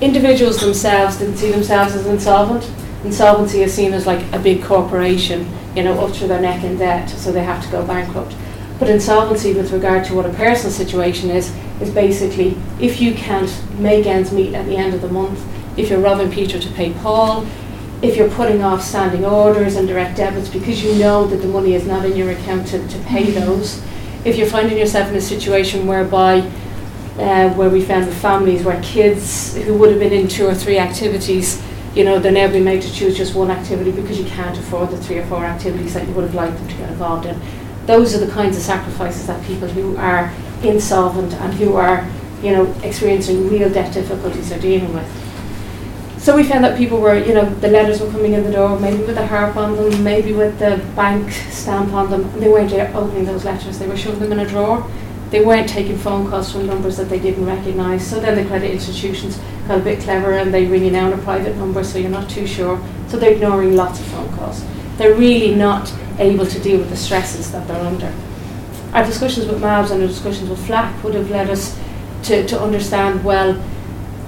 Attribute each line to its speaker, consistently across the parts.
Speaker 1: individuals themselves didn't see themselves as insolvent. Insolvency is seen as like a big corporation, you know, up to their neck in debt, so they have to go bankrupt. But insolvency, with regard to what a personal situation is, is basically if you can't make ends meet at the end of the month, if you're robbing Peter to pay Paul, if you're putting off standing orders and direct debits because you know that the money is not in your account to, to pay those, if you're finding yourself in a situation whereby uh, where we found with families where kids who would have been in two or three activities, you know, they're now being made to choose just one activity because you can't afford the three or four activities that you would have liked them to get involved in. Those are the kinds of sacrifices that people who are insolvent and who are, you know, experiencing real debt difficulties are dealing with. So we found that people were, you know, the letters were coming in the door, maybe with a harp on them, maybe with the bank stamp on them, they weren't opening those letters, they were shoving them in a drawer. They weren't taking phone calls from numbers that they didn't recognise. So then the credit institutions got a bit clever and they ring you now on a private number so you're not too sure. So they're ignoring lots of phone calls. They're really not able to deal with the stresses that they're under. Our discussions with MABS and our discussions with FLAC would have led us to, to understand well,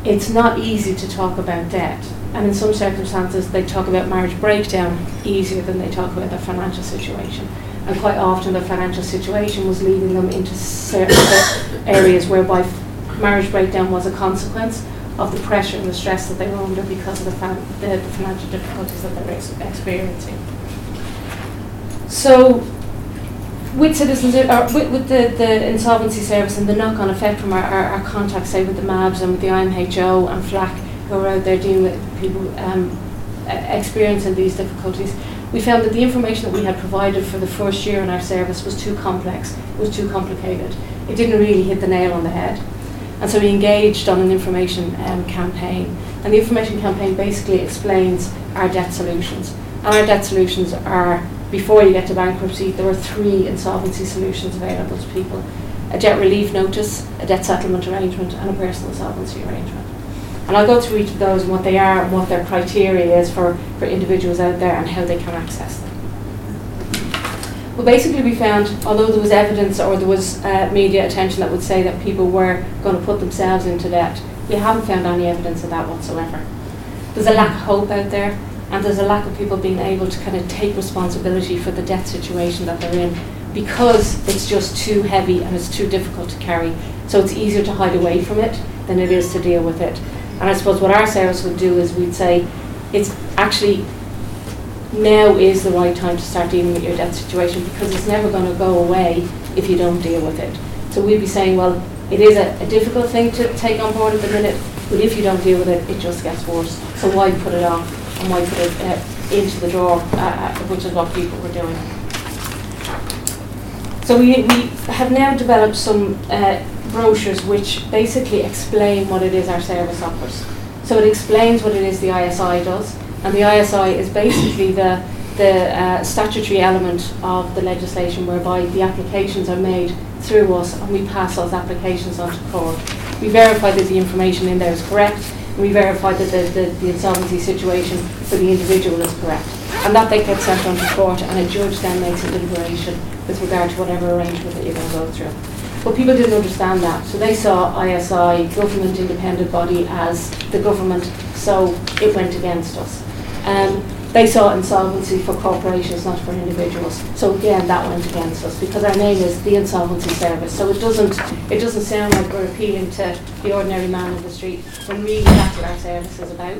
Speaker 1: it's not easy to talk about debt. And in some circumstances, they talk about marriage breakdown easier than they talk about their financial situation. And quite often, their financial situation was leading them into certain areas whereby marriage breakdown was a consequence of the pressure and the stress that they were under because of the, fan- the, financial difficulties that they were ex- experiencing. So, with citizens, or with, with the, the insolvency service and the knock-on effect from our, our, our contacts, say with the MABS and with the IMHO and FLAC, who are out there dealing with people um, experiencing these difficulties, we found that the information that we had provided for the first year in our service was too complex, it was too complicated. It didn't really hit the nail on the head. And so we engaged on an information um, campaign. And the information campaign basically explains our debt solutions. And our debt solutions are before you get to bankruptcy, there are three insolvency solutions available to people a debt relief notice, a debt settlement arrangement, and a personal insolvency arrangement. And I'll go through each of those and what they are and what their criteria is for, for individuals out there and how they can access them. Well, basically, we found, although there was evidence or there was uh, media attention that would say that people were going to put themselves into debt, we haven't found any evidence of that whatsoever. There's a lack of hope out there and there's a lack of people being able to kind of take responsibility for the debt situation that they're in because it's just too heavy and it's too difficult to carry. So it's easier to hide away from it than it is to deal with it. And I suppose what our service would do is we'd say it's actually now is the right time to start dealing with your debt situation because it's never going to go away if you don't deal with it. So we'd be saying, well, it is a, a difficult thing to take on board at the minute, but if you don't deal with it, it just gets worse. So why put it off? and might put it uh, into the drawer, uh, uh, which is what people were doing. So we, we have now developed some uh, brochures which basically explain what it is our service offers. So it explains what it is the ISI does, and the ISI is basically the the uh, statutory element of the legislation whereby the applications are made through us and we pass those applications on to court. We verify that the information in there is correct and we verify that the, the, the insolvency situation for the individual is correct. And that they get sent on to court and a judge then makes a deliberation with regard to whatever arrangement that you're going to go through. But people didn't understand that. So they saw ISI, government independent body, as the government, so it went against us. Um, they saw insolvency for corporations, not for individuals. So again, that went against us because our name is the Insolvency Service. So it doesn't it doesn't sound like we're appealing to the ordinary man in the street when really that's what our service is about.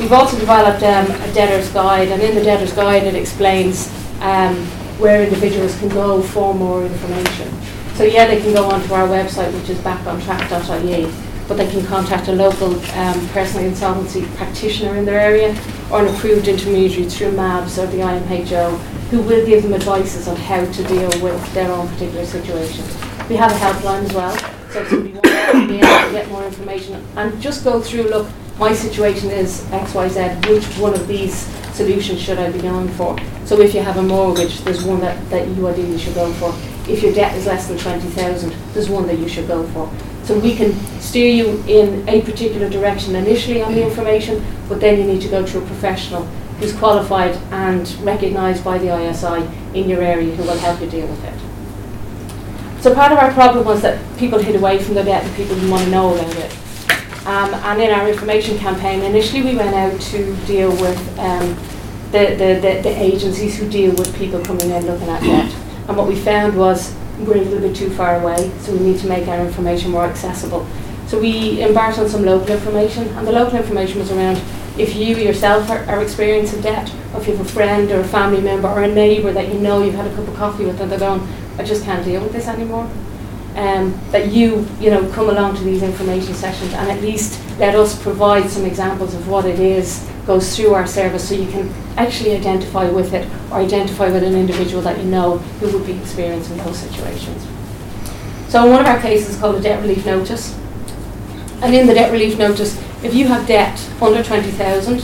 Speaker 1: We've also developed um, a debtor's guide, and in the debtor's guide it explains um, where individuals can go for more information. So yeah, they can go onto our website, which is backontrack.ie but they can contact a local um, personal insolvency practitioner in their area or an approved intermediary through MABS or the IMHO who will give them advices on how to deal with their own particular situation. We have a helpline as well, so if somebody wants to be able to get more information and just go through, look, my situation is XYZ, which one of these solutions should I be going for? So if you have a mortgage, there's one that, that you ideally should go for. If your debt is less than 20,000, there's one that you should go for. So we can steer you in a particular direction initially on the information, but then you need to go to a professional who's qualified and recognised by the ISI in your area who will help you deal with it. So part of our problem was that people hid away from their debt and people didn't want to know about it. Um, and in our information campaign, initially we went out to deal with um, the, the, the, the, agencies who deal with people coming in looking at debt. And what we found was we're a little bit too far away, so we need to make our information more accessible. So we embarked on some local information, and the local information was around if you yourself are, are experiencing debt, or if you have a friend or a family member or a neighbour that you know you've had a cup of coffee with and they're going, I just can't deal with this anymore. Um, that you, you know, come along to these information sessions and at least let us provide some examples of what it is goes through our service so you can actually identify with it or identify with an individual that you know who would be experiencing those situations. So in one of our cases called a debt relief notice, and in the debt relief notice, if you have debt under 20,000,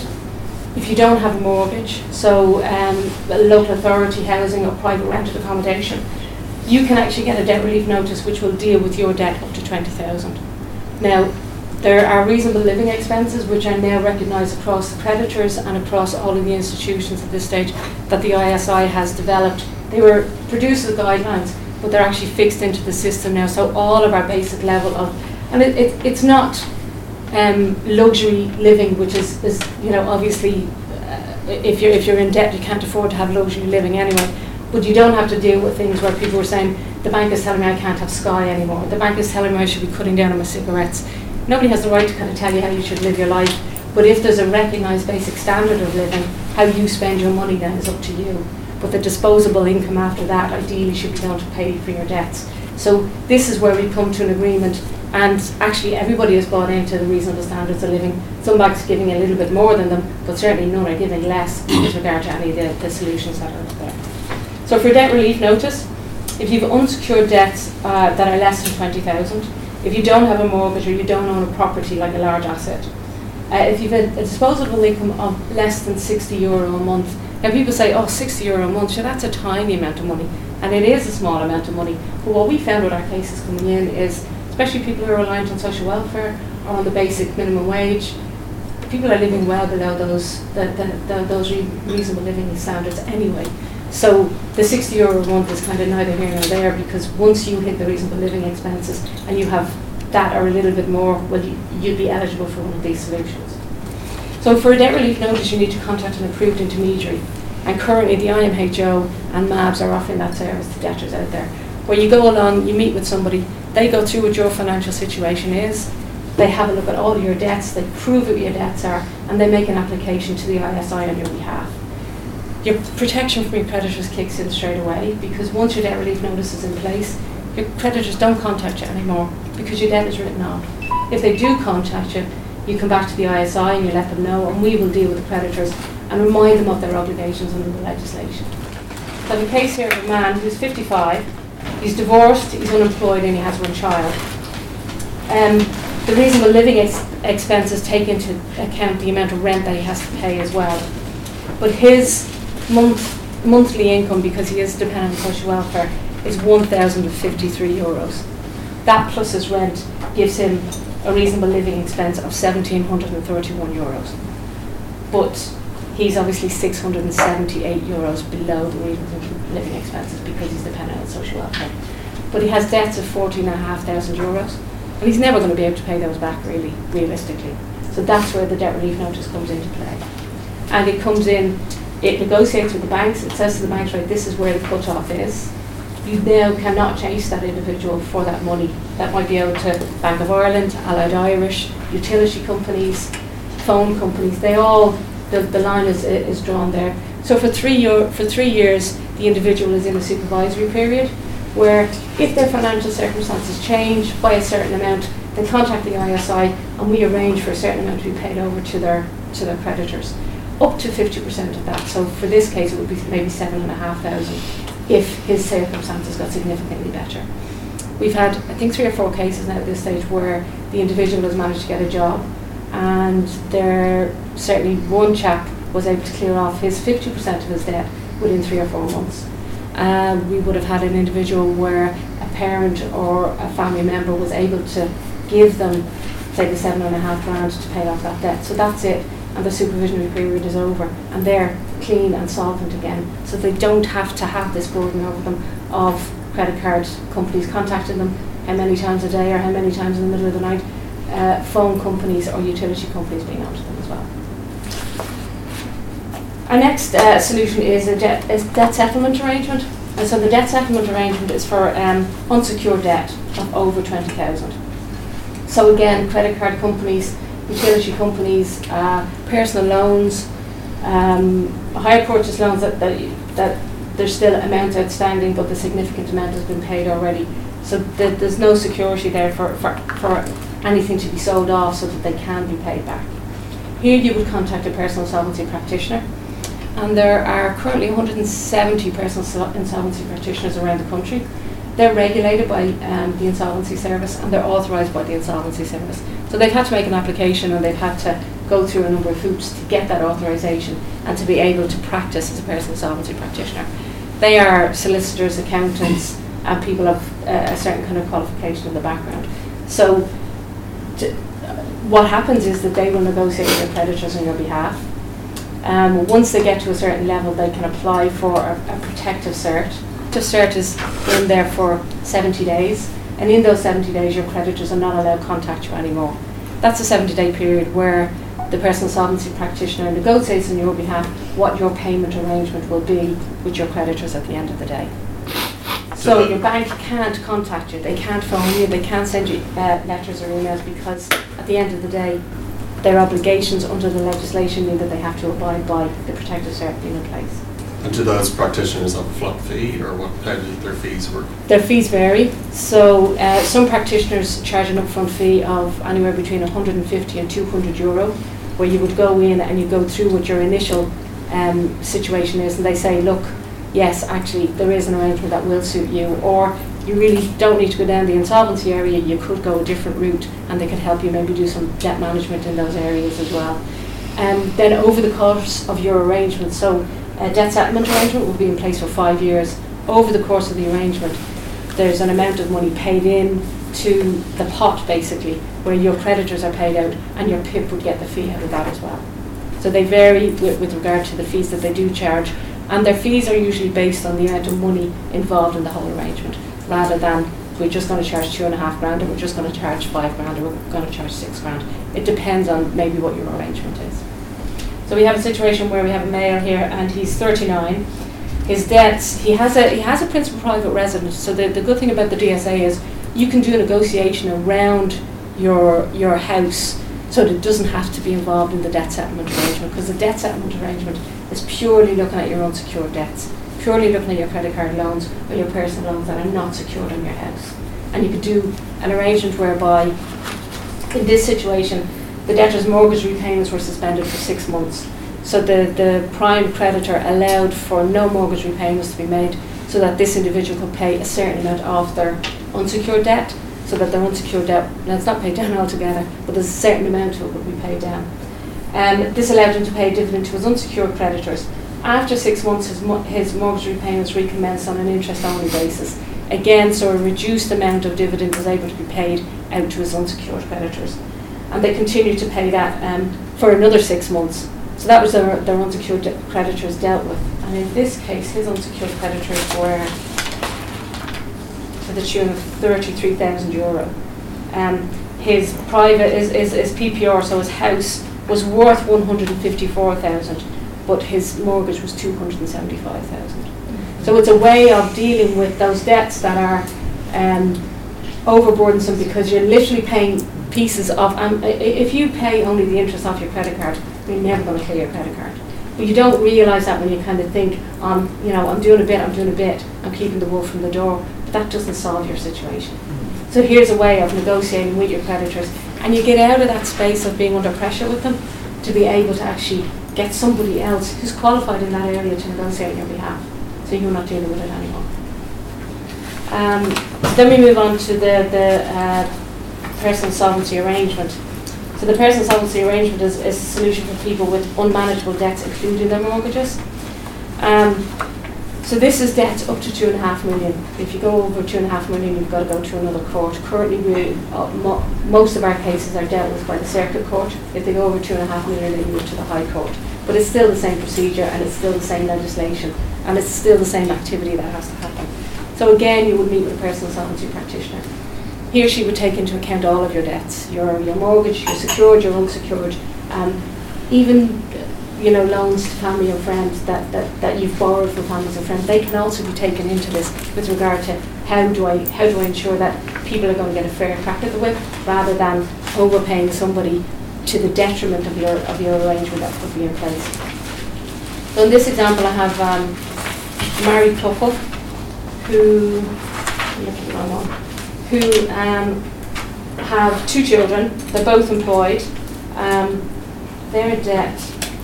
Speaker 1: if you don't have a mortgage, so um, local authority housing or private rented accommodation, you can actually get a debt relief notice which will deal with your debt up to 20,000. Now, there are reasonable living expenses which are now recognised across the creditors and across all of the institutions at this stage that the ISI has developed. They were produced as guidelines, but they're actually fixed into the system now. So all of our basic level of, and it, it, it's not um, luxury living, which is, is you know, obviously, uh, if you're if you're in debt, you can't afford to have luxury living anyway. But you don't have to deal with things where people are saying the bank is telling me I can't have Sky anymore. The bank is telling me I should be cutting down on my cigarettes. Nobody has the right to kind of tell you how you should live your life. But if there's a recognised basic standard of living, how you spend your money then is up to you. But the disposable income after that ideally should be done to pay for your debts. So this is where we come to an agreement and actually everybody has bought into the reasonable standards of living. Some banks are giving a little bit more than them, but certainly none are giving less with regard to any of the, the solutions that are. So for debt relief notice, if you've unsecured debts uh, that are less than 20,000, if you don't have a mortgage or you don't own a property like a large asset, uh, if you've a, a, disposable income of less than 60 euro a month, now people say, oh, 60 euro a month, sure, that's a tiny amount of money. And it is a small amount of money. But what we found with our cases coming in is especially people who are reliant on social welfare or on the basic minimum wage. People are living well below those the, the, the, those re- reasonable living standards anyway. So the 60 euro a month is kind of neither here nor there because once you hit the reasonable living expenses and you have that or a little bit more, well, you, you'd be eligible for one of these solutions. So for a debt relief notice, you need to contact an approved intermediary. And currently, the IMHO and MABS are offering that service to debtors out there, where you go along, you meet with somebody, they go through what your financial situation is. They have a look at all your debts. They prove what your debts are, and they make an application to the ISI on your behalf. Your protection from your creditors kicks in straight away because once your debt relief notice is in place, your creditors don't contact you anymore because your debt is written off. If they do contact you, you come back to the ISI and you let them know, and we will deal with the creditors and remind them of their obligations under the legislation. So, the case here of a man who's 55 He's divorced, he's unemployed, and he has one child. Um, the reasonable living ex- expenses take into account the amount of rent that he has to pay as well. But his month, monthly income, because he is dependent on social welfare, is 1,053 euros. That plus his rent gives him a reasonable living expense of 1,731 euros. But he's obviously 678 euros below the reasonable living expenses because he's dependent on social welfare. But he has debts of 14,500 euros, and he's never going to be able to pay those back, really, realistically. So that's where the debt relief notice comes into play. And it comes in, it negotiates with the banks, it says to the banks, right, this is where the cut-off is. You now cannot chase that individual for that money. That might be owed to Bank of Ireland, Allied Irish, utility companies, phone companies, they all the, the line is, is drawn there. So for three, year, for three years, the individual is in a supervisory period where if their financial circumstances change by a certain amount, they contact the ISI and we arrange for a certain amount to be paid over to their, to their creditors. Up to 50% of that. So for this case, it would be maybe 7,500 if his circumstances got significantly better. We've had, I think, three or four cases now at this stage where the individual has managed to get a job and there certainly one chap was able to clear off his 50% of his debt within three or four months. Uh, we would have had an individual where a parent or a family member was able to give them, say, the seven and a half grand to pay off that debt. So that's it, and the supervisionary period is over, and they're clean and solvent again. So they don't have to have this burden over them of credit card companies contacting them how many times a day or how many times in the middle of the night uh, phone companies or utility companies being onto them as well. Our next uh, solution is a debt, is debt settlement arrangement. And so the debt settlement arrangement is for um, unsecured debt of over 20,000. So again, credit card companies, utility companies, uh, personal loans, um, hire purchase loans that, that, that there's still amounts outstanding, but the significant amount has been paid already. So th- there's no security there for, for, for anything to be sold off so that they can be paid back. Here you would contact a personal insolvency practitioner and there are currently 170 personal insolvency practitioners around the country. They're regulated by um, the Insolvency Service and they're authorised by the Insolvency Service. So they've had to make an application and they've had to go through a number of hoops to get that authorisation and to be able to practice as a personal insolvency practitioner. They are solicitors, accountants, and people of uh, a certain kind of qualification in the background. So, what happens is that they will negotiate with their creditors on your behalf um, once they get to a certain level, they can apply for a, a protective cert. The cert is in there for 70 days, and in those 70 days, your creditors are not allowed to contact you anymore. That's a 70 day period where the personal solvency practitioner negotiates on your behalf what your payment arrangement will be with your creditors at the end of the day. So, so your bank can't contact you, they can't phone you, they can't send you uh, letters or emails because at the end of the day, their obligations under the legislation mean that they have to abide by the protective cert being in place.
Speaker 2: And do those practitioners have a flat fee, or what? How do their fees work?
Speaker 1: Their fees vary. So uh, some practitioners charge an upfront fee of anywhere between 150 and 200 euro, where you would go in and you go through what your initial um, situation is, and they say, look, yes, actually there is an arrangement that will suit you, or you really don't need to go down the insolvency area, you could go a different route and they could help you maybe do some debt management in those areas as well. Um, then over the course of your arrangement, so a debt settlement arrangement will be in place for five years. Over the course of the arrangement, there's an amount of money paid in to the pot basically, where your creditors are paid out and your PIP would get the fee out of that as well. So they vary with, with regard to the fees that they do charge, and their fees are usually based on the amount of money involved in the whole arrangement rather than we're just going to charge two and a half grand or we're just going to charge five grand or we're going to charge six grand. It depends on maybe what your arrangement is. So we have a situation where we have a male here and he's 39. His debts, he has a he has a principal private residence. So the, the good thing about the DSA is you can do a negotiation around your your house so that it doesn't have to be involved in the debt settlement arrangement because the debt settlement arrangement is purely looking at your unsecured debts purely looking at your credit card loans or your personal loans that are not secured on your house. And you could do an arrangement whereby, in this situation, the debtor's mortgage repayments were suspended for six months. So the, the prime creditor allowed for no mortgage repayments to be made so that this individual could pay a certain amount of their unsecured debt so that their unsecured debt, now it's not paid down altogether, but there's a certain amount of it would be paid down. Um, this allowed him to pay a dividend to his unsecured creditors after six months, his, mo- his mortgage repayments recommenced on an interest-only basis. Again, so a reduced amount of dividend was able to be paid out to his unsecured creditors. And they continued to pay that um, for another six months. So that was their, their unsecured de- creditors dealt with. And in this case, his unsecured creditors were to the tune of 33,000 euro. Um, his private, his, his, his PPR, so his house, was worth 154,000 but his mortgage was 275,000. So it's a way of dealing with those debts that are um, overburdensome because you're literally paying pieces of. Um, if you pay only the interest off your credit card, you're never going to clear your credit card. But you don't realise that when you kind of think, um, you know, I'm doing a bit, I'm doing a bit, I'm keeping the wolf from the door. But that doesn't solve your situation. So here's a way of negotiating with your creditors, and you get out of that space of being under pressure with them to be able to actually get somebody else who's qualified in that area to negotiate on your behalf, so you're not dealing with it anymore. Um, then we move on to the, the uh, personal solvency arrangement. So the personal solvency arrangement is, is a solution for people with unmanageable debts, including their mortgages. Um, so this is debts up to two and a half million. If you go over two and a half million, you've got to go to another court. Currently, we, uh, mo- most of our cases are dealt with by the circuit court. If they go over two and a half million, they move to the High Court. But it's still the same procedure, and it's still the same legislation, and it's still the same activity that has to happen. So again, you would meet with a personal solvency practitioner. He or she would take into account all of your debts, your, your mortgage, your secured, your unsecured, um, even you know, loans to family and friends that, that, that you've borrowed from families and friends, they can also be taken into this with regard to how do I how do I ensure that people are going to get a fair crack at the whip rather than overpaying somebody to the detriment of your of your arrangement that could be in place. So in this example I have um, married couple who who um, have two children, they're both employed. Um, their debt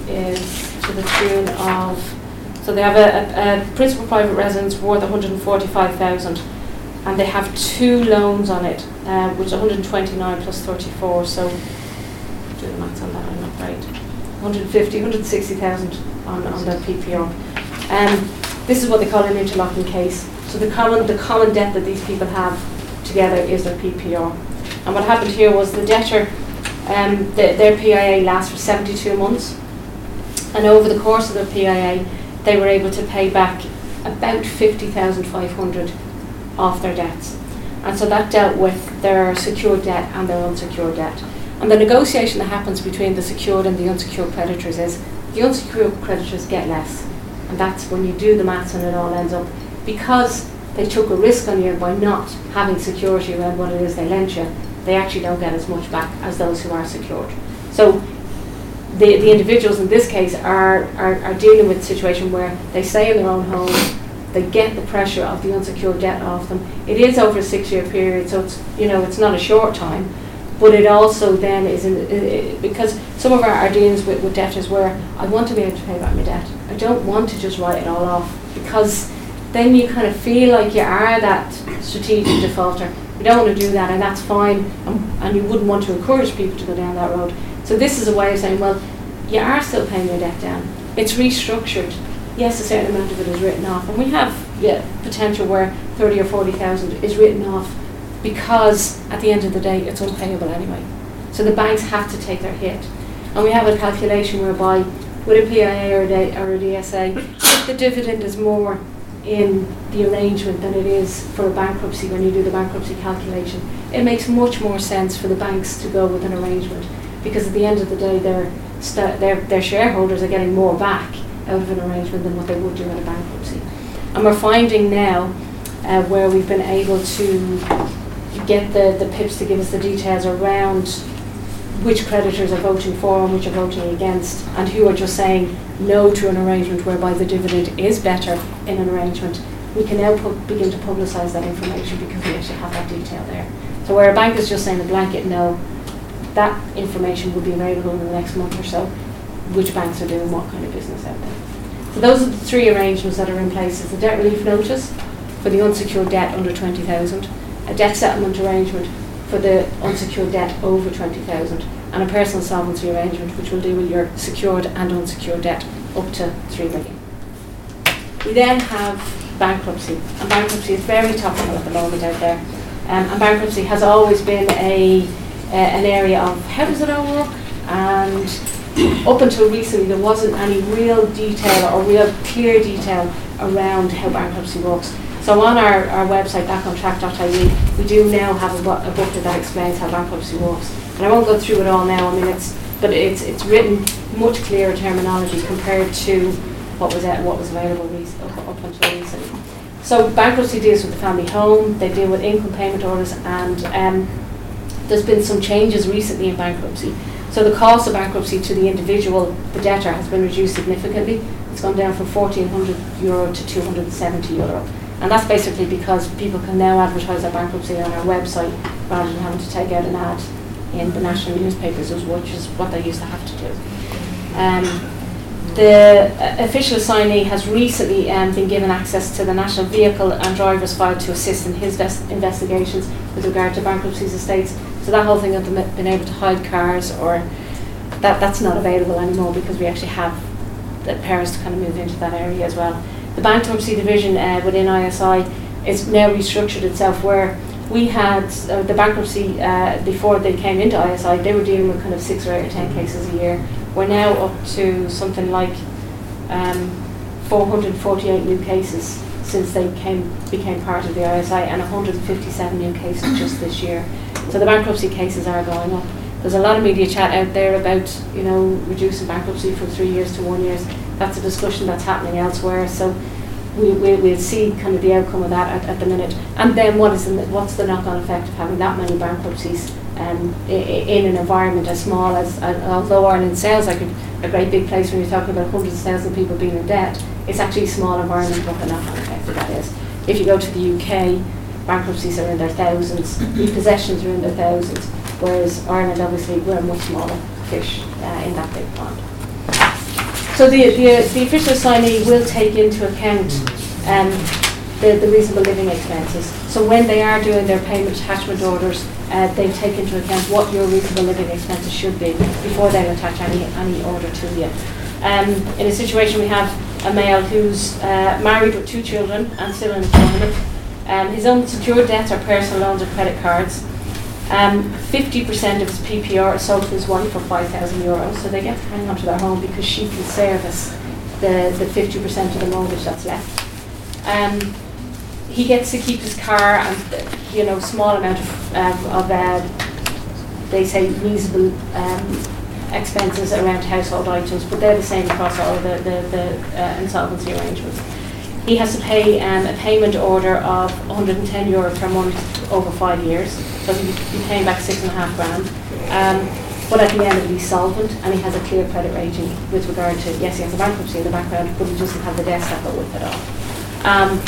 Speaker 1: is to the tune of so they have a, a, a principal private residence worth 145,000 and they have two loans on it, uh, which is 129 plus 34, so do the maths on that, I'm not right. 150, 160,000 on, on their PPR. Um, this is what they call an interlocking case. So the common, the common debt that these people have together is their PPR. And what happened here was the debtor, um, the, their PIA lasts for 72 months. And over the course of their PIA, they were able to pay back about 50,500 off their debts. And so that dealt with their secured debt and their unsecured debt. And the negotiation that happens between the secured and the unsecured creditors is the unsecured creditors get less. And that's when you do the maths and it all ends up because they took a risk on you by not having security around what it is they lent you, they actually don't get as much back as those who are secured. So the, the individuals in this case are, are, are dealing with a situation where they stay in their own home, they get the pressure of the unsecured debt off them. It is over a six-year period, so it's you know it's not a short time, but it also then is in, because some of our, our dealings with, with debtors were I want to be able to pay back my debt. I don't want to just write it all off because then you kind of feel like you are that strategic defaulter. You don't want to do that, and that's fine, and, and you wouldn't want to encourage people to go down that road. So this is a way of saying, well, you are still paying your debt down. It's restructured. Yes, a certain amount of it is written off, and we have yeah, potential where thirty or forty thousand is written off because at the end of the day it's unpayable anyway. So the banks have to take their hit, and we have a calculation whereby with a PIA or a, or a DSA, if the dividend is more in the arrangement than it is for a bankruptcy when you do the bankruptcy calculation, it makes much more sense for the banks to go with an arrangement because at the end of the day, their, st- their, their shareholders are getting more back out of an arrangement than what they would do in a bankruptcy. And we're finding now uh, where we've been able to get the, the PIPs to give us the details around which creditors are voting for and which are voting against, and who are just saying no to an arrangement whereby the dividend is better in an arrangement. We can now pu- begin to publicise that information because we actually have that detail there. So where a bank is just saying a blanket no, that information will be available in the next month or so, which banks are doing what kind of business out there. So those are the three arrangements that are in place. Is the debt relief notice for the unsecured debt under 20,000, a debt settlement arrangement for the unsecured debt over 20,000, and a personal solvency arrangement which will deal with your secured and unsecured debt up to 3 million. We then have bankruptcy, and bankruptcy is very topical at the moment out there. Um, and bankruptcy has always been a uh, an area of how does it all work and up until recently there wasn't any real detail or real clear detail around how bankruptcy works. So on our, our website, backontrack.ie, we do now have a, a booklet that explains how bankruptcy works. And I won't go through it all now, I mean it's but it's it's written much clearer terminology compared to what was at, what was available up, up until recently. So bankruptcy deals with the family home, they deal with income payment orders and um, there's been some changes recently in bankruptcy. So the cost of bankruptcy to the individual, the debtor, has been reduced significantly. It's gone down from 1,400 euro to 270 euro. And that's basically because people can now advertise their bankruptcy on our website rather than having to take out an ad in the national newspapers, which is what they used to have to do. Um, the uh, official assignee has recently um, been given access to the National Vehicle and Drivers File to assist in his investigations with regard to bankruptcies estates so that whole thing of them being able to hide cars or that that's not available anymore because we actually have the parents to kind of move into that area as well. The bankruptcy division uh, within ISI is now restructured itself where we had uh, the bankruptcy uh, before they came into ISI, they were dealing with kind of six or eight or ten cases a year. We're now up to something like um, 448 new cases since they came, became part of the ISI and 157 new cases just this year. So the bankruptcy cases are going up. There's a lot of media chat out there about, you know, reducing bankruptcy from three years to one years. That's a discussion that's happening elsewhere. So we, we, we'll see kind of the outcome of that at, at the minute. And then what is the, what's the knock-on effect of having that many bankruptcies um, in an environment as small as, and although Ireland sounds like a, a great big place when you're talking about hundreds of thousands of people being in debt, it's actually a small environment what the knock-on effect of that is. If you go to the UK, bankruptcies are in their thousands, repossessions are in their thousands, whereas Ireland obviously we're a much smaller fish uh, in that big pond. So the, the, the official assignee will take into account um, the, the reasonable living expenses. So when they are doing their payment attachment orders, uh, they take into account what your reasonable living expenses should be before they attach any, any order to you. Um, in a situation we have a male who's uh, married with two children and still in employment. Um, his unsecured debts are personal loans or credit cards. Um, 50% of his PPR is sold his wife for 5,000 euros, so they get to hang on to their home because she can service the, the 50% of the mortgage that's left. Um, he gets to keep his car and, you know, small amount of, um, of uh, they say reasonable um, expenses around household items, but they're the same across all the, the, the uh, insolvency arrangements. He has to pay um, a payment order of 110 euro per month over five years, so he'll be paying back six and a half grand. Um, but at the end it, he's solvent and he has a clear credit rating with regard to, yes, he has a bankruptcy in the background, but he doesn't have the debt that go with it all. Um,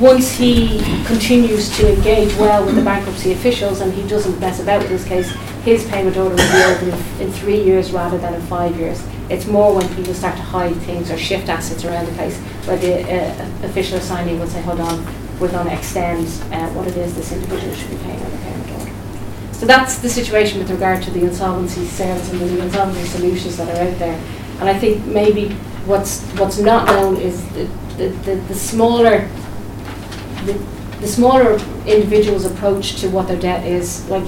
Speaker 1: once he continues to engage well with the bankruptcy officials and he doesn't mess about with his case, his payment order will be over in, in three years rather than in five years. It's more when people start to hide things or shift assets around the place where the uh, official assignee will say, hold on, we're going to extend uh, what it is this individual should be paying on the payment order. So that's the situation with regard to the insolvency sales and the insolvency solutions that are out there. And I think maybe what's what's not known is the, the, the, the smaller the, the smaller individual's approach to what their debt is. Like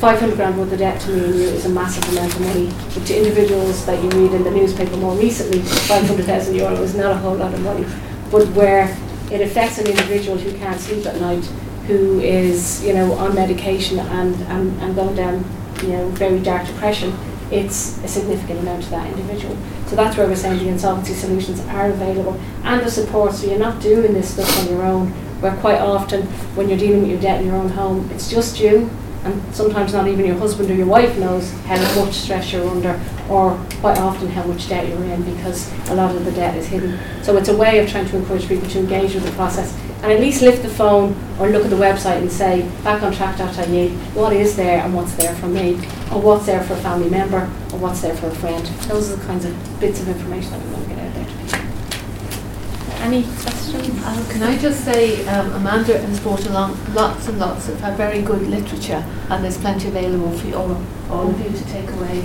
Speaker 1: 500 grand worth of debt to me and you is a massive amount of money. But to individuals that you read in the newspaper more recently, 500,000 euro is not a whole lot of money. But where it affects an individual who can't sleep at night, who is, you know, on medication and, and, and going down, you know, very dark depression, it's a significant amount to that individual. So that's where we're saying the insolvency solutions are available and the support. So you're not doing this stuff on your own. Where quite often, when you're dealing with your debt in your own home, it's just you, and sometimes not even your husband or your wife knows how much stress you're under, or quite often how much debt you're in because a lot of the debt is hidden. So it's a way of trying to encourage people to engage with the process and at least lift the phone or look at the website and say, backontrack.ie, what is there and what's there for me, or what's there for a family member, or what's there for a friend. Those are the kinds of bits of information that we want to. Any questions?
Speaker 3: Uh, Can I just say, um, Amanda has brought along lots and lots of uh, very good literature, and there's plenty available for all, all of you to take away.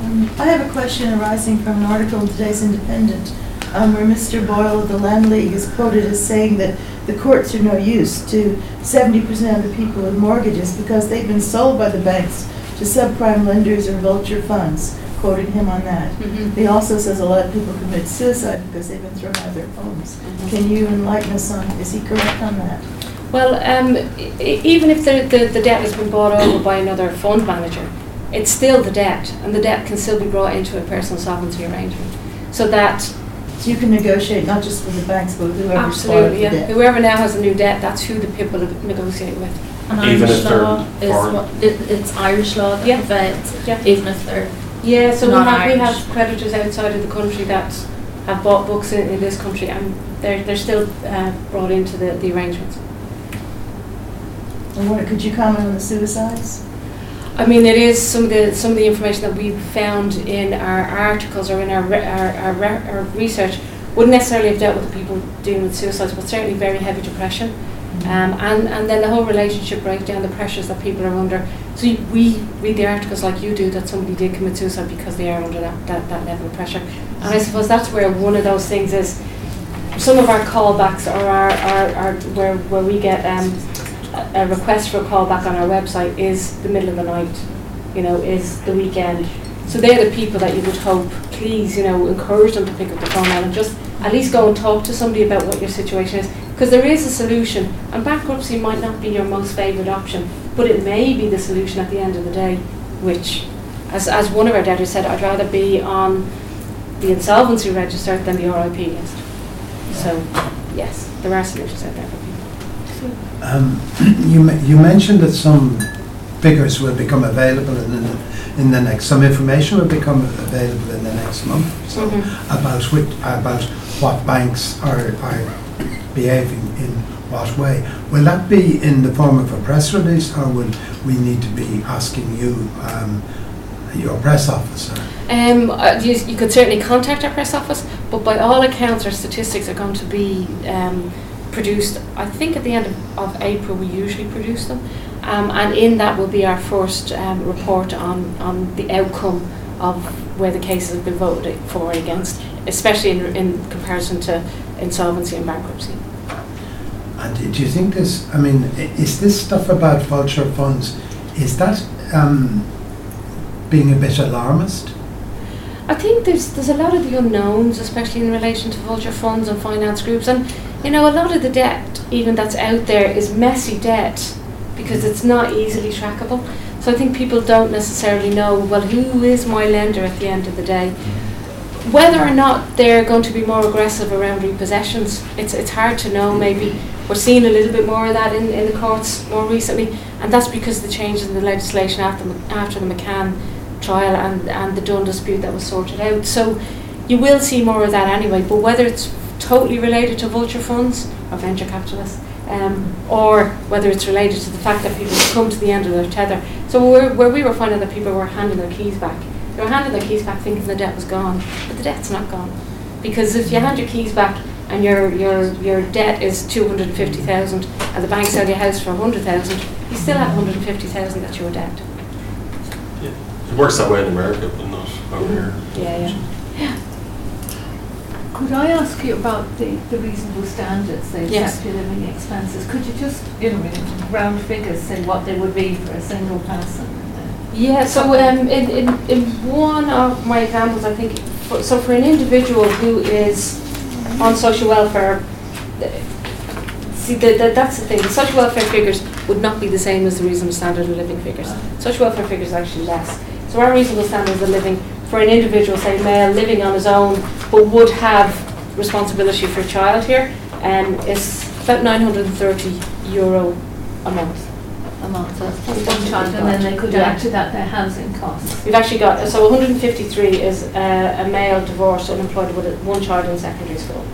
Speaker 4: Um, I have a question arising from an article in today's Independent um, where Mr. Boyle of the Land League is quoted as saying that the courts are no use to 70% of the people with mortgages because they've been sold by the banks to subprime lenders or vulture funds, quoting him on that.
Speaker 1: Mhm.
Speaker 4: He also says a lot of people commit suicide because they've been thrown out of their homes.
Speaker 1: Mhm.
Speaker 4: Can you enlighten us on, is he correct on that?
Speaker 1: Well, um, e- even if the, the, the debt has been bought over by another fund manager, it's still the debt, and the debt can still be brought into a personal solvency arrangement. So that,
Speaker 4: So you can negotiate not just with the banks, but with whoever's part of
Speaker 1: absolutely,
Speaker 4: the
Speaker 1: yeah,
Speaker 4: debt.
Speaker 1: whoever now has a new debt, that's who the people negotiate with.
Speaker 5: And
Speaker 2: Even
Speaker 5: Irish
Speaker 2: if they're
Speaker 5: law is what, it, it's Irish law that
Speaker 1: Yeah.
Speaker 5: prevents,
Speaker 1: Yeah.
Speaker 5: even if they're,
Speaker 1: Yeah, so we have, we have creditors outside of the country that have bought books in, in this country, and they're, they're still uh, brought into the, the arrangements.
Speaker 4: And what, could you comment on the suicides?
Speaker 1: I mean, it is some of the some of the information that we've found in our articles or in our re- our, our, re- our research wouldn't necessarily have dealt with the people dealing with suicides, but certainly very heavy depression, um, and and then the whole relationship breakdown, the pressures that people are under. So you- we read the articles like you do that somebody did commit suicide because they are under that, that, that level of pressure, and I suppose that's where one of those things is. Some of our callbacks or our, our, our where where we get um, a request for a call back on our website is the middle of the night, you know, is the weekend. So they're the people that you would hope, please, you know, encourage them to pick up the phone and just at least go and talk to somebody about what your situation is. Because there is a solution, and bankruptcy might not be your most favoured option, but it may be the solution at the end of the day, which, as, as one of our debtors said, I'd rather be on the insolvency register than the RIP list. So, yes, there are solutions out there for people.
Speaker 5: Um, You you mentioned that some figures will become available in the, in the next, some information will become available in the next month so
Speaker 1: Mhm.
Speaker 5: about which, about what banks are, are behaving in what way. Will that be in the form of a press release or will we need to be asking you, um, your press officer?
Speaker 1: Um, uh, you, you could certainly contact our press office, but by all accounts, our statistics are going to be um, produced. I think at the end of, of April, we usually produce them, um, and in that will be our first um, report on, on the outcome of where the cases have been voted for or against, especially in, in comparison to insolvency and bankruptcy.
Speaker 5: And do you think this, I mean, is this stuff about vulture funds, is that um, being a bit alarmist?
Speaker 1: I think there's there's a lot of the unknowns, especially in relation to vulture funds and finance groups, and you know a lot of the debt, even that's out there, is messy debt because it's not easily trackable. So I think people don't necessarily know well who is my lender at the end of the day. Whether or not they're going to be more aggressive around repossessions, it's it's hard to know. Maybe we're seeing a little bit more of that in, in the courts more recently, and that's because of the changes in the legislation after after the McCann trial and, and the Dunn dispute that was sorted out. So you will see more of that anyway, but whether it's totally related to vulture funds or venture capitalists, um, or whether it's related to the fact that people have come to the end of their tether. So where we were finding that people were handing their keys back, they were handing their keys back thinking the debt was gone, but the debt's not gone. Because if you hand your keys back and your, your, your debt is 250,000 and the bank sell your house for 100,000, you still have 150,000 that's your debt. Yeah.
Speaker 2: It works that way in America, but not over here.
Speaker 1: Yeah, yeah.
Speaker 3: Could I ask you about the, the reasonable standards they've
Speaker 1: Yes.
Speaker 3: set for living expenses? Could you just, you know, in round figures, say what they would be for a single person?
Speaker 1: Yeah, so um, in, in, in one of my examples, I think, for, so for an individual who is on social welfare, see, the, the, that's the thing, social welfare figures would not be the same as the reasonable standard of living figures. Social welfare figures are actually less. So our reasonable standards of living for an individual, say male, living on his own, but would have responsibility for a child here, um, is about 930 euro a month.
Speaker 3: A month, so that's plus one child, and then they could add to that their housing costs.
Speaker 1: We've actually got, so 153 is uh, a male divorced unemployed with one child in secondary school.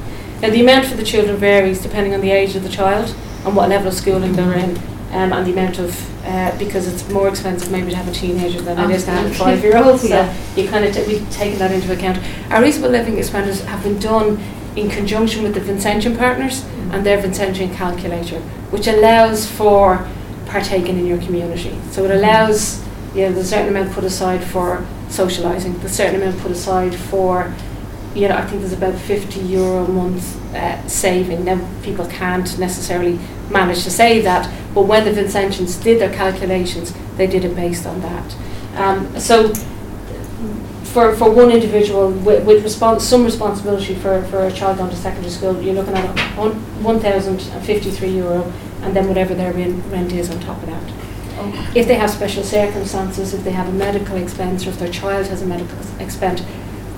Speaker 1: Now the amount for the children varies depending on the age of the child and what level of schooling they're in um, and the amount of, uh, because it's more expensive maybe to have a teenager than it is to have a five-year-old. So
Speaker 3: Yeah.
Speaker 1: you kind of, we've taken that into account. Our reasonable living expenses have been done in conjunction with the Vincentian partners and their Vincentian calculator, which allows for partaking in your community. So it allows, you know, a certain amount put aside for socialising, a certain amount put aside for, you know, I think there's about 50 euro a month uh, saving. Now, people can't necessarily manage to save that, but when the Vincentians did their calculations, they did it based on that. Um, so for, for one individual with, with some responsibility for, for a child going to secondary school, you're looking at one, 1,053 euro and then whatever their rent, rent is on top of that. If they have special circumstances, if they have a medical expense or if their child has a medical expense,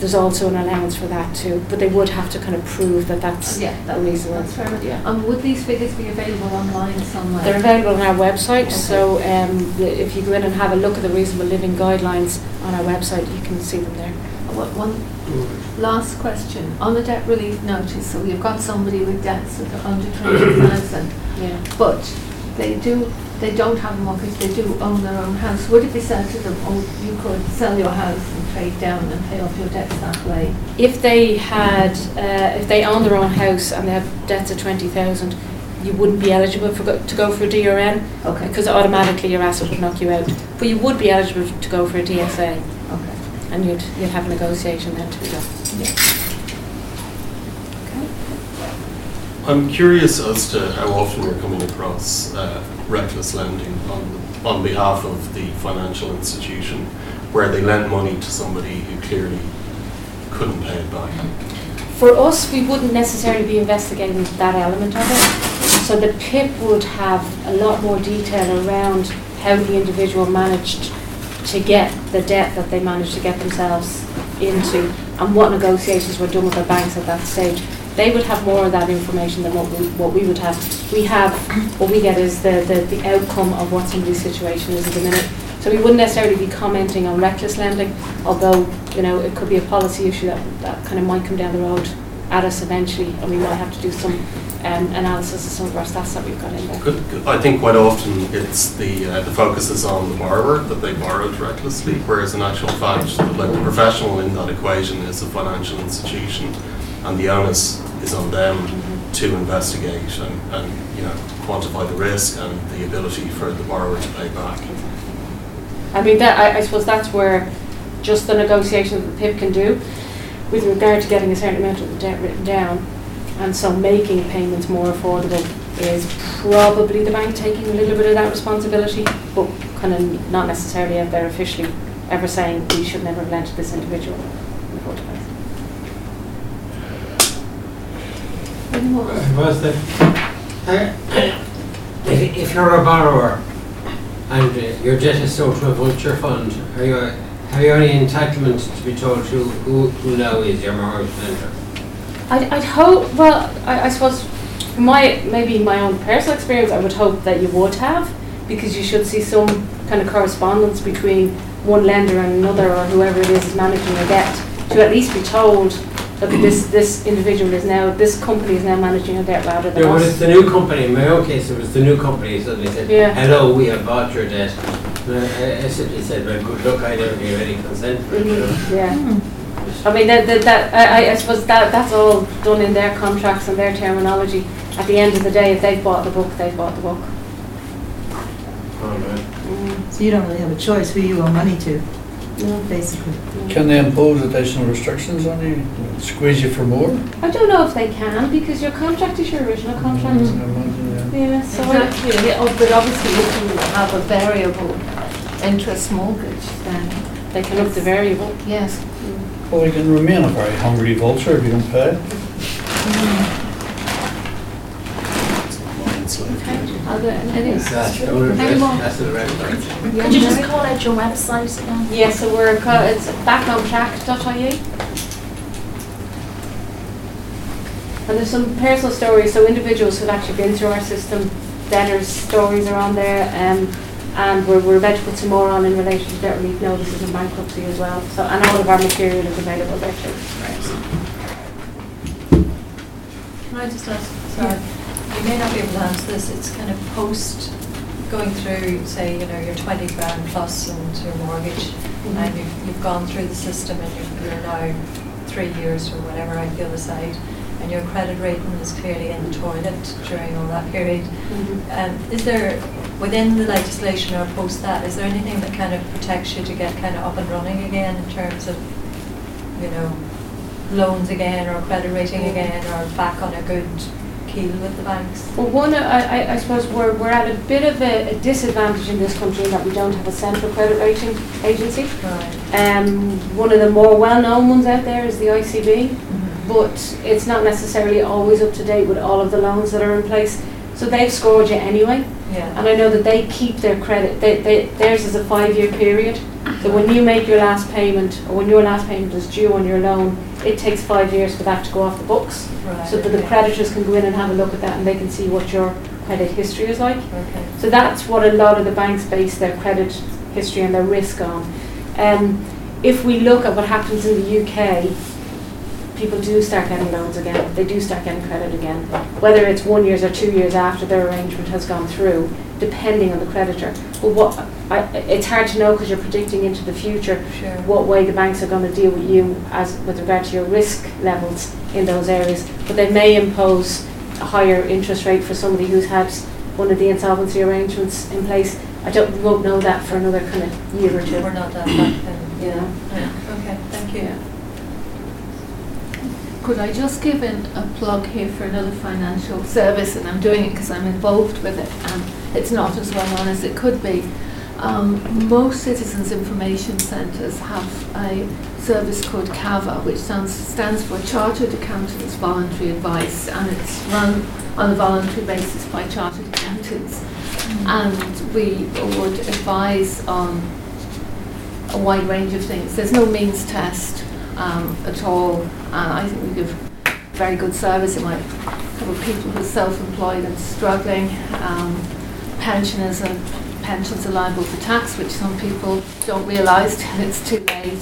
Speaker 1: there's also an allowance for that too. But they would have to kind of prove that that's
Speaker 3: Yeah, that
Speaker 1: the
Speaker 3: makes,
Speaker 1: reason.
Speaker 3: that's fair.
Speaker 1: Yeah.
Speaker 3: And would these figures be available online somewhere?
Speaker 1: They're available on our website,
Speaker 3: Okay.
Speaker 1: so um, if you go in and have a look at the reasonable living guidelines on our website, you can see them there.
Speaker 3: One- One last question, on the debt relief notice, so you've got somebody with debts that are under twenty thousand,
Speaker 1: Yeah.
Speaker 3: but they do, they don't have a mortgage, they do own their own house, would it be said to them, oh, you could sell your house and trade down and pay off your debts that way?
Speaker 1: If they had, uh, if they own their own house and they have debts of twenty thousand, you wouldn't be eligible for go, to go for a DRN
Speaker 3: Okay,
Speaker 1: because automatically your asset would knock you out. But you would be eligible to go for a DSA. And you'd you'd have a negotiation then to be done.
Speaker 2: I'm curious as to how often you're coming across uh, reckless lending on, on behalf of the financial institution where they lend money to somebody who clearly couldn't pay it back.
Speaker 1: For us, we wouldn't necessarily be investigating that element of it. So the PIP would have a lot more detail around how the individual managed to get the debt that they managed to get themselves into and what negotiations were done with the banks at that stage. They would have more of that information than what we, what we would have. We have, what we get is the, the, the outcome of what somebody's situation is at the minute. So we wouldn't necessarily be commenting on reckless lending, although, you know, it could be a policy issue that, that kind of might come down the road at us eventually, and we might have to do some um, analysis of some of our stats that we've got in there.
Speaker 2: Good- good. I think quite often it's the, uh, the focus is on the borrower, that they borrowed recklessly, whereas in actual fact, like the professional in that equation is a financial institution, and the onus is on them to investigate and, and, you know, quantify the risk and the ability for the borrower to pay back.
Speaker 1: I mean, that, I, I suppose that's where just the negotiation that the PIP can do with regard to getting a certain amount of the debt written down, and so making payments more affordable is probably the bank taking a little bit of that responsibility, but kind of not necessarily out there officially ever saying we should never have lent to this individual in the first place.
Speaker 3: Any more?
Speaker 6: Was uh, if, if you're a borrower and uh, your debt is sold to a vulture fund, are you, have you any entitlement to be told who, who, who now is your mortgage lender?
Speaker 1: I'd, I'd hope, well, I, I suppose, from my, maybe my own personal experience, I would hope that you would have, because you should see some kind of correspondence between one lender and another, or whoever it is is managing your debt, to at least be told that this, this individual is now, this company is now managing your debt rather than
Speaker 6: No, but it's
Speaker 1: us.
Speaker 6: the new company, in my own case, it was the new company suddenly said,
Speaker 1: Yeah.
Speaker 6: hello, we have bought your debt. And I, I simply said, well, good luck, I never gave any consent for it, you know.
Speaker 1: Mhm, Yeah.
Speaker 3: Hmm.
Speaker 1: I mean, that, that, that, I, I- I suppose that, that's all done in their contracts and their terminology. At the end of the day, if they've bought the book, they've bought the book.
Speaker 6: All right.
Speaker 1: Mm,
Speaker 4: So you don't really have a choice who you owe money to,
Speaker 1: no,
Speaker 4: basically.
Speaker 1: no.
Speaker 7: Can they impose additional restrictions on you, squeeze you for more?
Speaker 1: I don't know if they can, because your contract is your original contract.
Speaker 7: I imagine, yeah.
Speaker 1: Yeah, so I-
Speaker 3: Exactly, yeah, oh, but obviously if you have a variable interest mortgage, then,
Speaker 1: they can up the variable.
Speaker 3: yes.
Speaker 7: Well, you can remain a very hungry vulture if you don't pay.
Speaker 2: It's a mind slave.
Speaker 3: Are there any?
Speaker 6: That's, I would
Speaker 3: Any more?
Speaker 6: that's the red line.
Speaker 8: Could you just call out your website again?
Speaker 1: Yeah, so we're, co- it's backontrack.ie. And there's some personal stories, so individuals who've actually been through our system, debtors' stories are on there, um, and we're, we're about to put some more on in relation to debt relief notices and bankruptcy as well, so, and all of our material is available there too.
Speaker 9: Can I just ask, sorry, you may not be able to answer this, it's kind of post going through, say, you know, your twenty grand plus and your mortgage, and you've, you've gone through the system and you're, you're now three years or whatever out the other side, and your credit rating is clearly in the toilet during all that period. Um, is there, within the legislation or post that, is there anything that kind of protects you to get kind of up and running again in terms of, you know, loans again or credit rating again or back on a good keel with the banks?
Speaker 1: Well, one, I, I- I suppose we're, we're at a bit of a a disadvantage in this country that we don't have a central credit rating agency.
Speaker 9: Right.
Speaker 1: Um, one of the more well-known ones out there is the ICB.
Speaker 9: Mhm.
Speaker 1: but it's not necessarily always up to date with all of the loans that are in place. So they've scored you anyway,
Speaker 9: Yeah.
Speaker 1: and I know that they keep their credit, they, they, theirs is a five-year period. So when you make your last payment, or when your last payment is due on your loan, it takes five years for that to go off the books.
Speaker 9: Right,
Speaker 1: So that the creditors can go in and have a look at that and they can see what your credit history is like.
Speaker 9: Okay.
Speaker 1: So that's what a lot of the banks base their credit history and their risk on. Um, if we look at what happens in the UK, people do start getting loans again. They do start getting credit again, whether it's one years or two years after their arrangement has gone through, depending on the creditor. But what I, it's hard to know because you're predicting into the future
Speaker 9: Sure.
Speaker 1: what way the banks are going to deal with you as with regard to your risk levels in those areas. But they may impose a higher interest rate for somebody who's had one of the insolvency arrangements in place. I don't, we won't know that for another kind of year or 2
Speaker 9: We're not that back then.
Speaker 1: You know.
Speaker 9: Yeah. Okay, thank you.
Speaker 3: Could I just give in a plug here for another financial service, and I'm doing it because I'm involved with it, and it's not as well known as it could be. Um, most citizens' information centres have a service called CAVA, which stands, stands for Chartered Accountants Voluntary Advice, and it's run on a voluntary basis by chartered accountants. And we would advise on a wide range of things. There's no means test um, at all, and I think we give very good service. It might cover people who are self-employed and struggling, um, pensioners and pensions are liable for tax, which some people don't realise till it's too late.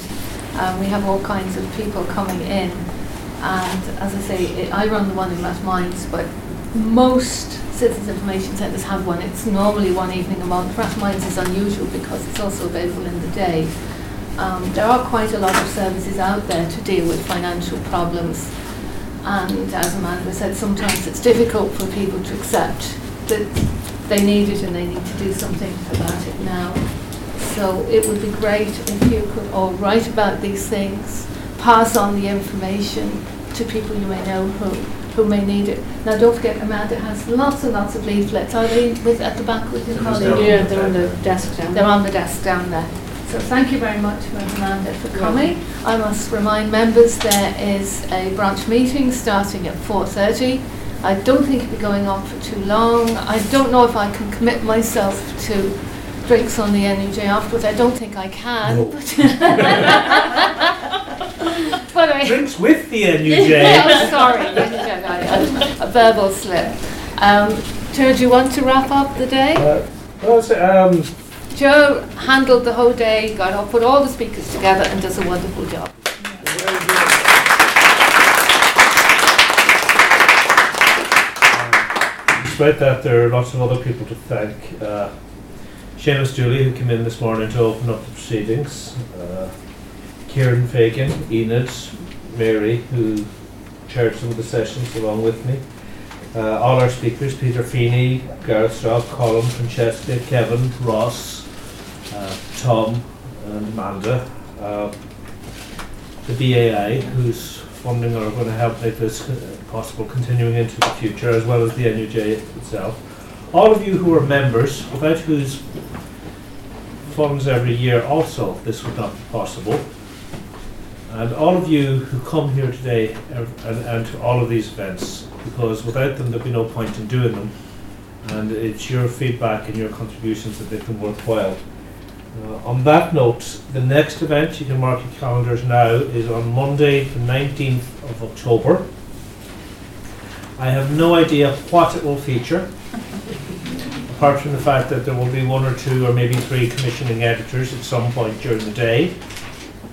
Speaker 3: Um, we have all kinds of people coming in, and as I say, it, I run the one in Rathmines, but most citizens information centres have one. It's normally one evening a month. Rathmines is unusual because it's also available in the day. Um, there are quite a lot of services out there to deal with financial problems, and as Amanda said, sometimes it's difficult for people to accept that they need it and they need to do something about it now. So it would be great if you could all write about these things, pass on the information to people you may know who, who may need it. Now, don't forget, Amanda has lots and lots of leaflets. Are they with, at the back with your
Speaker 2: They're
Speaker 3: colleague?
Speaker 2: down.
Speaker 1: Yeah, they're on the desk down
Speaker 3: They're on the desk down there. So thank you very much, Amanda, for coming. I must remind members there is a branch meeting starting at 4:30. I don't think it'll be going on for too long. I don't know if I can commit myself to drinks on the NUJ afterwards. I don't think I can.
Speaker 7: No.
Speaker 3: But but I,
Speaker 7: Drinks with the
Speaker 3: yeah,
Speaker 7: NUJ.
Speaker 3: I'm sorry, NUJ, I- I- a verbal slip. Um, Joe, do you want to wrap up the day?
Speaker 7: Uh, well, so, um,
Speaker 3: Joe handled the whole day, got up, put all the speakers together, and does a wonderful job.
Speaker 7: Despite that, there are lots of other people to thank. Uh, Seamus Dooley, who came in this morning to open up the proceedings. Uh, Kieran Fagan, Enid, Mary, who chaired some of the sessions along with me. Uh, all our speakers, Peter Feeney, Gareth Straub, Colin, Francesca, Kevin, Ross, uh, Tom and Amanda. Uh, the BAI, whose funding are going to help make this uh, possible continuing into the future, as well as the NUJ itself. All of you who are members, without whose funds every year also this would not be possible. And all of you who come here today and, and to all of these events, because without them there'd be no point in doing them. And it's your feedback and your contributions that make them worthwhile. Uh, on that note, the next event, you can mark your calendars now, is on Monday, the 19th of October. I have no idea what it will feature, apart from the fact that there will be one or two or maybe three commissioning editors at some point during the day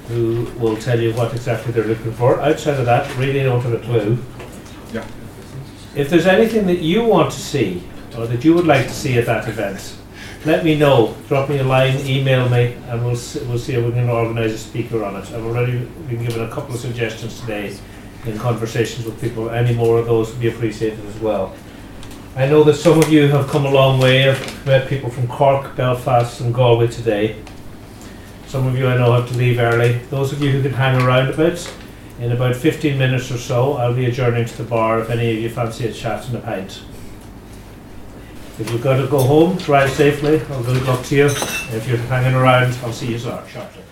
Speaker 7: who will tell you what exactly they're looking for. Outside of that, really don't have a clue.
Speaker 8: Yeah.
Speaker 7: If there's anything that you want to see or that you would like to see at that event, let me know. Drop me a line, email me, and we'll s- we'll see if we can organise a speaker on it. I've already been given a couple of suggestions today in conversations with people. Any more of those would be appreciated as well. I know that some of you have come a long way. I've met people from Cork, Belfast, and Galway today. Some of you I know have to leave early. Those of you who can hang around a bit, in about 15 minutes or so, I'll be adjourning to the bar if any of you fancy a chat and a pint. If you've got to go home, drive safely. I'll good luck to you. If you're hanging around, I'll see you shortly.